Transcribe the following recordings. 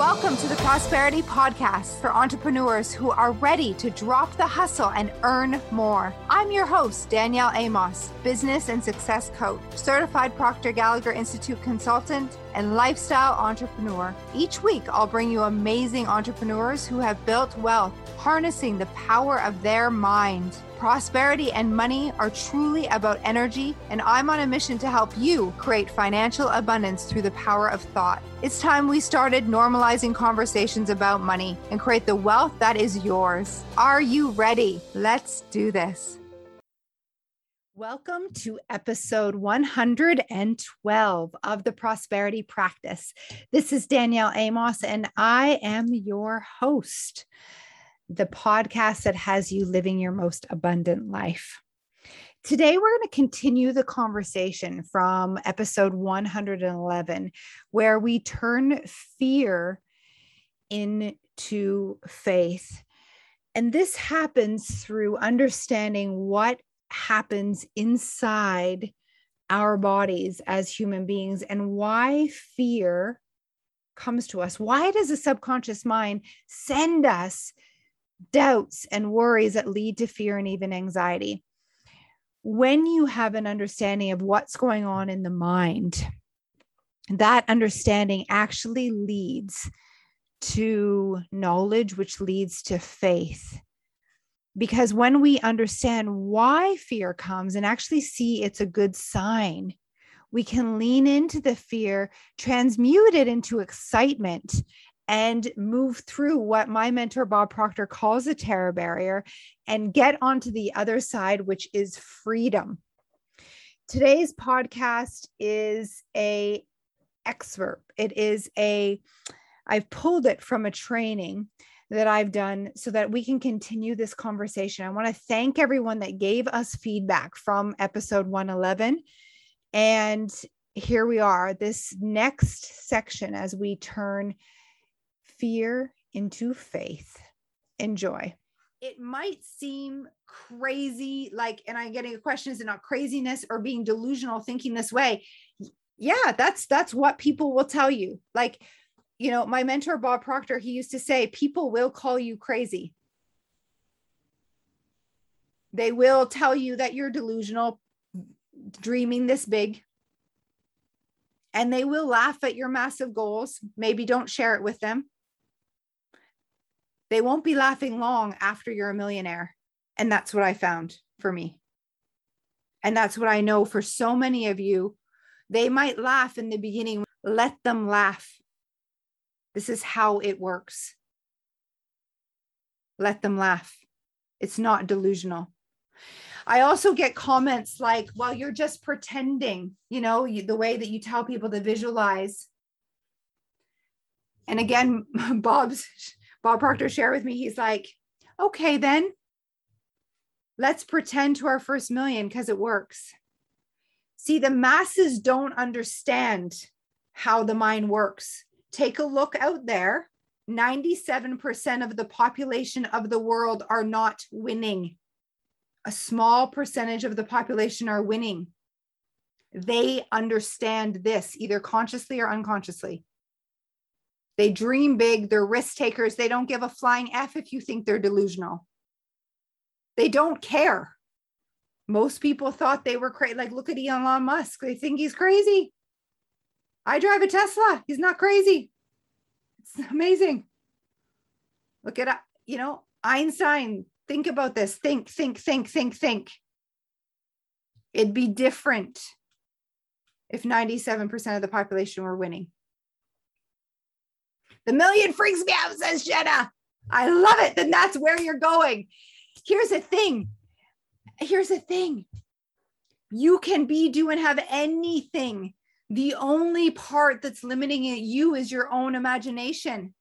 Welcome to the Prosperity Podcast for entrepreneurs who are ready to drop the hustle and earn more. I'm your host, Danielle Amos, business and success coach, certified Proctor Gallagher Institute consultant, and lifestyle entrepreneur. Each week, I'll bring you amazing entrepreneurs who have built wealth, harnessing the power of their mind. Prosperity and money are truly about energy, and I'm on a mission to help you create financial abundance through the power of thought. It's time we started normalizing conversations about money and create the wealth that is yours. Are you ready? Let's do this. Welcome to episode 112 of the Prosperity Practice. This is Danielle Amos, and I am your host the podcast that has you living your most abundant life. Today, we're going to continue the conversation from episode 111, where we turn fear into faith. And this happens through understanding what happens inside our bodies as human beings and why fear comes to us. Why does the subconscious mind send us doubts and worries that lead to fear and even anxiety. When you have an understanding of what's going on in the mind, that understanding actually leads to knowledge, which leads to faith. Because when we understand why fear comes and actually see it's a good sign, we can lean into the fear, transmute it into excitement, and move through what my mentor Bob Proctor calls a terror barrier and get onto the other side, which is freedom. Today's podcast is a excerpt. It is a I've pulled it from a training that I've done so that we can continue this conversation. I want to thank everyone that gave us feedback from episode 111. And here we are, this next section as we turn fear into faith. Enjoy. It might seem crazy, like, and I'm getting a question is it not craziness or being delusional thinking this way? Yeah, that's that's what people will tell you. Like, you know, my mentor Bob Proctor, he used to say, people will call you crazy. They will tell you that you're delusional, dreaming this big. And they will laugh at your massive goals. Maybe don't share it with them they won't be laughing long after you're a millionaire. And that's what I found for me. And that's what I know for so many of you. They might laugh in the beginning. Let them laugh. This is how it works. Let them laugh. It's not delusional. I also get comments like, well, you're just pretending, you know, you, the way that you tell people to visualize. And again, Bob's Bob Proctor mm-hmm. shared with me, he's like, okay, then let's pretend to our first million because it works. See, the masses don't understand how the mind works. Take a look out there. 97% of the population of the world are not winning. A small percentage of the population are winning. They understand this either consciously or unconsciously. They dream big, they're risk takers. They don't give a flying F if you think they're delusional. They don't care. Most people thought they were crazy. Like, look at Elon Musk. They think he's crazy. I drive a Tesla. He's not crazy. It's amazing. Look at, you know, Einstein. Think about this. Think, think, think, think, think. It'd be different if 97% of the population were winning. The million freaks me out, says Jenna. I love it. Then that's where you're going. Here's the thing. Here's the thing. You can be, do, and have anything. The only part that's limiting it, you is your own imagination.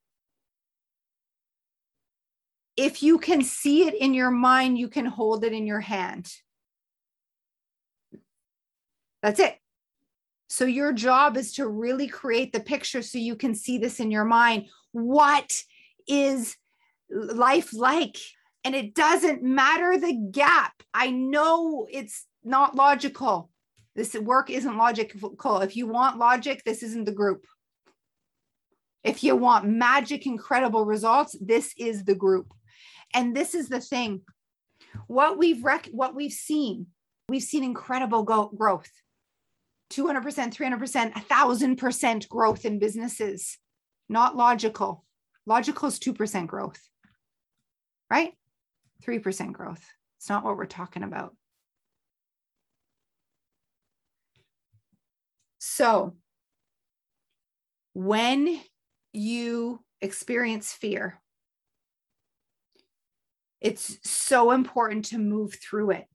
If you can see it in your mind, you can hold it in your hand. That's it. So your job is to really create the picture so you can see this in your mind. What is life like? And it doesn't matter the gap. I know it's not logical. This work isn't logical. If you want logic, this isn't the group. If you want magic, incredible results, this is the group. And this is the thing. What we've rec- what we've seen, we've seen incredible go- growth. 200%, 300%, 1000% growth in businesses. Not logical. Logical is 2% growth. Right? 3% growth. It's not what we're talking about. So, when you experience fear, it's so important to move through it.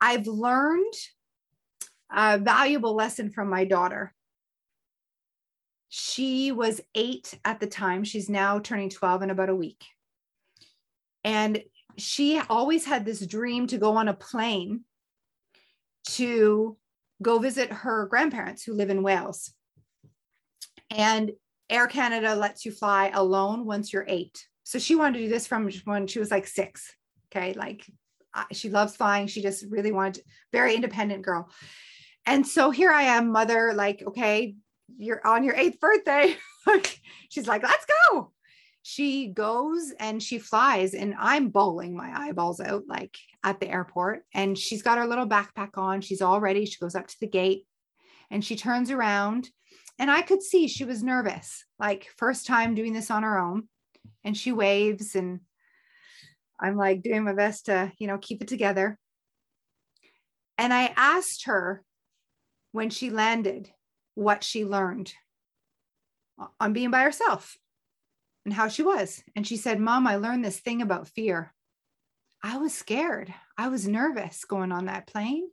I've learned a valuable lesson from my daughter. She was eight at the time. She's now turning 12 in about a week. And she always had this dream to go on a plane to go visit her grandparents who live in Wales. And Air Canada lets you fly alone once you're eight. So she wanted to do this from when she was like six. Okay. Like she loves flying. She just really wanted, to, very independent girl. And so here I am, mother, like, okay, you're on your eighth birthday. She's like, let's go. She goes and she flies, and I'm bowling my eyeballs out, like at the airport. And she's got her little backpack on. She's all ready. She goes up to the gate and she turns around and I could see she was nervous, like first time doing this on her own. And she waves, and I'm like doing my best to, you know, keep it together. And I asked her when she landed what she learned on being by herself and how she was. And she said, Mom, I learned this thing about fear. I was scared. I was nervous going on that plane.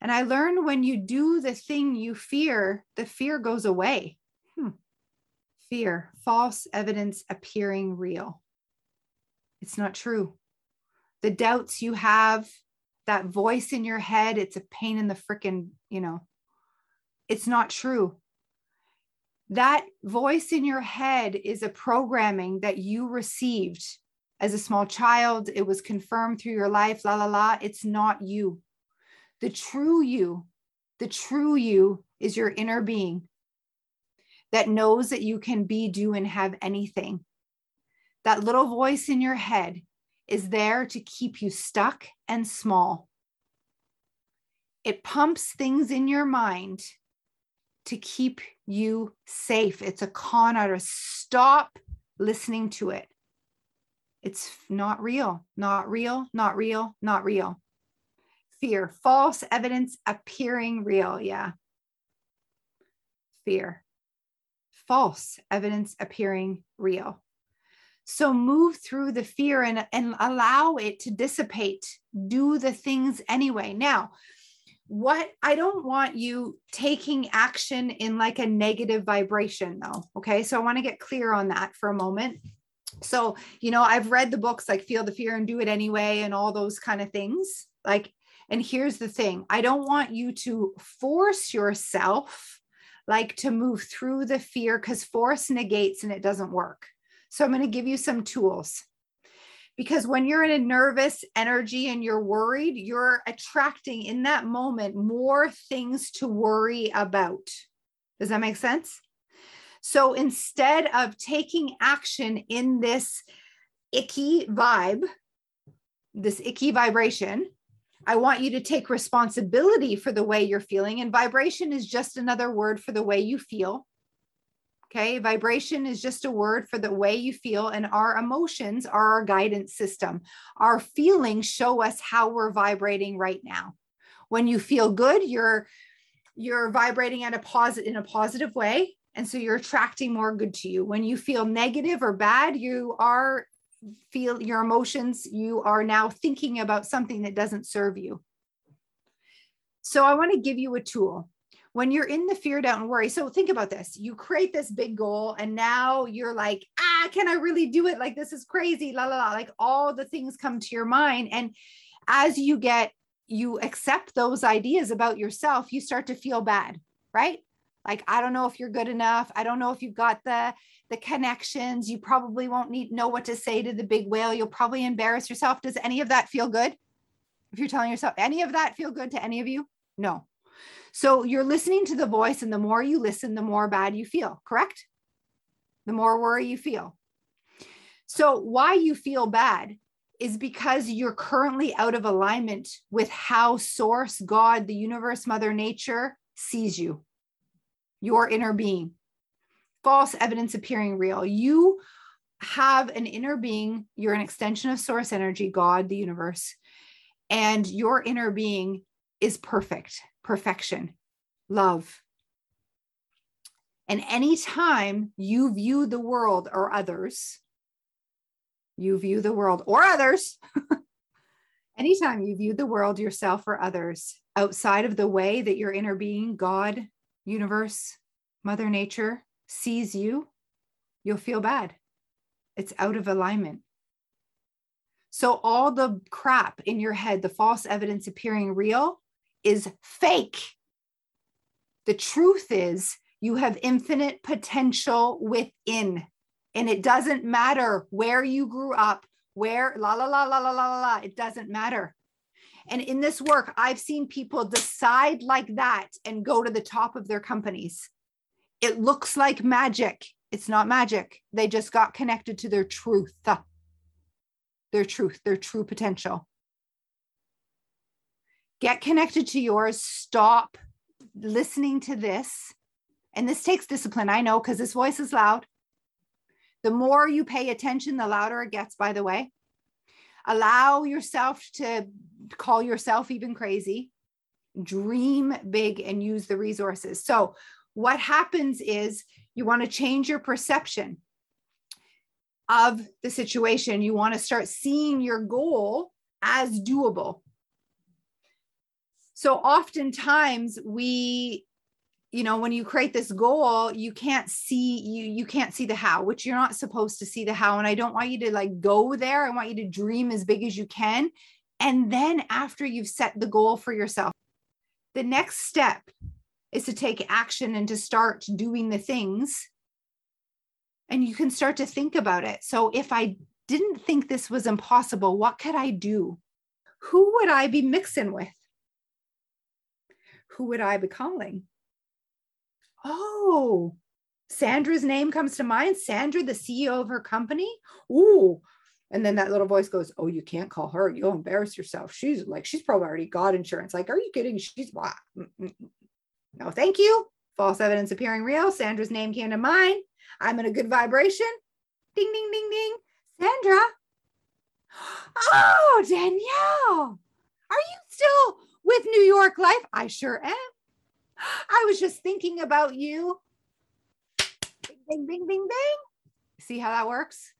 And I learned when you do the thing you fear, the fear goes away. Hmm. Fear, false evidence appearing real. It's not true. The doubts you have, that voice in your head, it's a pain in the freaking, you know, it's not true. That voice in your head is a programming that you received as a small child. It was confirmed through your life, la, la, la. It's not you. The true you, the true you is your inner being that knows that you can be, do, and have anything. That little voice in your head is there to keep you stuck and small. It pumps things in your mind to keep you safe. It's a con artist. Stop listening to it. It's not real, not real, not real, not real fear, false evidence appearing real. Yeah. Fear, false evidence appearing real. So move through the fear and, and allow it to dissipate. Do the things anyway. Now, what I don't want you taking action in like a negative vibration, though. Okay. So I want to get clear on that for a moment. So, you know, I've read the books like Feel the Fear and Do It Anyway and all those kind of things. Like and here's the thing I don't want you to force yourself like to move through the fear because force negates and it doesn't work. So I'm going to give you some tools. Because when you're in a nervous energy and you're worried, you're attracting in that moment more things to worry about. Does that make sense? So instead of taking action in this icky vibe, this icky vibration, I want you to take responsibility for the way you're feeling. And vibration is just another word for the way you feel. Okay. Vibration is just a word for the way you feel. And our emotions are our guidance system. Our feelings show us how we're vibrating right now. When you feel good, you're you're vibrating at a positive in a positive way. And so you're attracting more good to you. When you feel negative or bad, you are feel your emotions, you are now thinking about something that doesn't serve you. So I want to give you a tool. When you're in the fear, doubt, and worry. So think about this. You create this big goal, and now you're like, ah, can I really do it? Like, this is crazy. La la la. Like all the things come to your mind. And as you get, you accept those ideas about yourself, you start to feel bad, right? Like, I don't know if you're good enough. I don't know if you've got the the connections. You probably won't need know what to say to the big whale. You'll probably embarrass yourself. Does any of that feel good? If you're telling yourself any of that feel good to any of you? No. So you're listening to the voice, and the more you listen, the more bad you feel, correct? the more worry you feel. So, why you feel bad is because you're currently out of alignment with how Source, God, the universe, Mother Nature sees you, your inner being. False evidence appearing real. You have an inner being, you're an extension of Source energy, God, the universe, and your inner being is perfect, perfection, love. And anytime you view the world or others you view the world or others, anytime you view the world, yourself, or others outside of the way that your inner being, God, universe, Mother Nature sees you, you'll feel bad. It's out of alignment. So, all the crap in your head, the false evidence appearing real, is fake. The truth is, you have infinite potential within. And it doesn't matter where you grew up, where la la la la la la la, it doesn't matter. And in this work, I've seen people decide like that and go to the top of their companies. It looks like magic. It's not magic. They just got connected to their truth, their truth, their true potential. Get connected to yours. Stop listening to this. And this takes discipline. I know because this voice is loud. The more you pay attention, the louder it gets, by the way. Allow yourself to call yourself even crazy. Dream big and use the resources. So, what happens is you want to change your perception of the situation. You want to start seeing your goal as doable. So, oftentimes we you know when you create this goal you can't see you you can't see the how which you're not supposed to see the how. And i don't want you to like go there. I want you to dream as big as you can. And then after you've set the goal for yourself the next step is to take action and to start doing the things. And you can start to think about it. So if i didn't think this was impossible what could i do? Who would i be mixing with who would i be calling oh, Sandra's name comes to mind. Sandra, the CEO of her company. Ooh. And then that little voice goes, Oh, you can't call her. You'll embarrass yourself. She's like, she's probably already got insurance. Like, are you kidding? She's what? Mm, mm, mm. No, thank you. False evidence appearing real. Sandra's name came to mind. I'm in a good vibration. Ding, ding, ding, ding. Sandra. Oh, Danielle. Are you still New York Life? I sure am. I was just thinking about you. Bing, bing, bing, bing, bing. See how that works?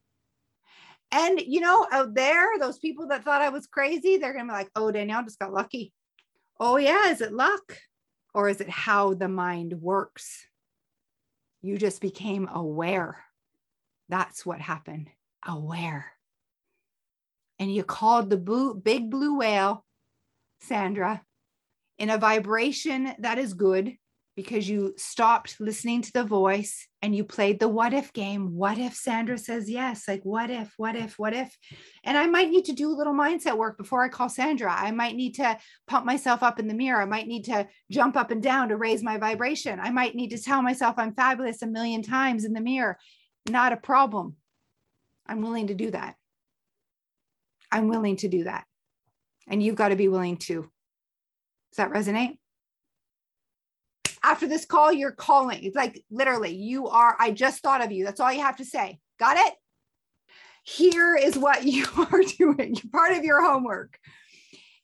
And you know, out there, those people that thought I was crazy, they're gonna be like, oh, Danielle just got lucky. Oh, yeah, is it luck? Or is it how the mind works? You just became aware. That's what happened. Aware. And you called the blue, big blue whale, Sandra, in a vibration that is good because you stopped listening to the voice and you played the what if game. What if Sandra says yes? Like, what if, what if, what if? And I might need to do a little mindset work before I call Sandra. I might need to pump myself up in the mirror. I might need to jump up and down to raise my vibration. I might need to tell myself I'm fabulous a million times in the mirror. Not a problem. I'm willing to do that. I'm willing to do that. And you've got to be willing to. Does that resonate? After this call, you're calling. It's like literally, you are, I just thought of you. That's all you have to say. Got it? Here is what you are doing. Part of your homework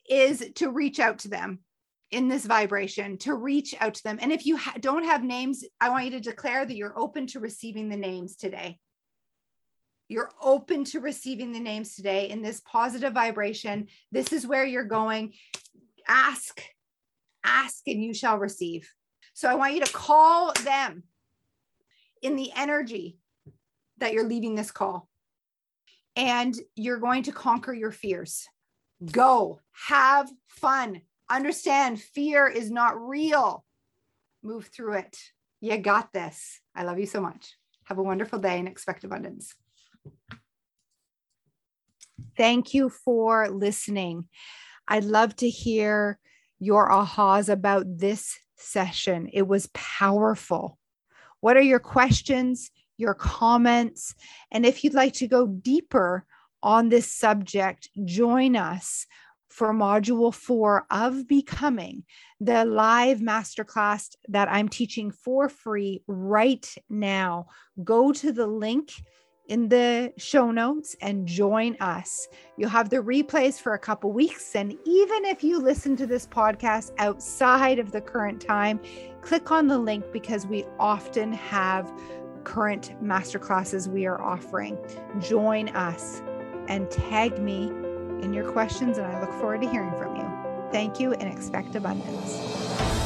is to reach out to them in this vibration, to reach out to them. And if you ha- don't have names, I want you to declare that you're open to receiving the names today you're open to receiving the names today in this positive vibration. This is where you're going. Ask ask and you shall receive. So I want you to call them in the energy that you're leaving this call. And you're going to conquer your fears. Go, have fun. Understand fear is not real. Move through it. You got this. I love you so much. Have a wonderful day and expect abundance. Thank you for listening. I'd love to hear your ahas about this session. It was powerful. What are your questions, your comments. And if you'd like to go deeper on this subject, join us for module four of becoming the live masterclass that I'm teaching for free right now. Go to the link in the show notes and join us. You'll have the replays for a couple weeks. And even if you listen to this podcast outside of the current time, click on the link because we often have current masterclasses we are offering. Join us and tag me in your questions, and I look forward to hearing from you. Thank you and expect abundance.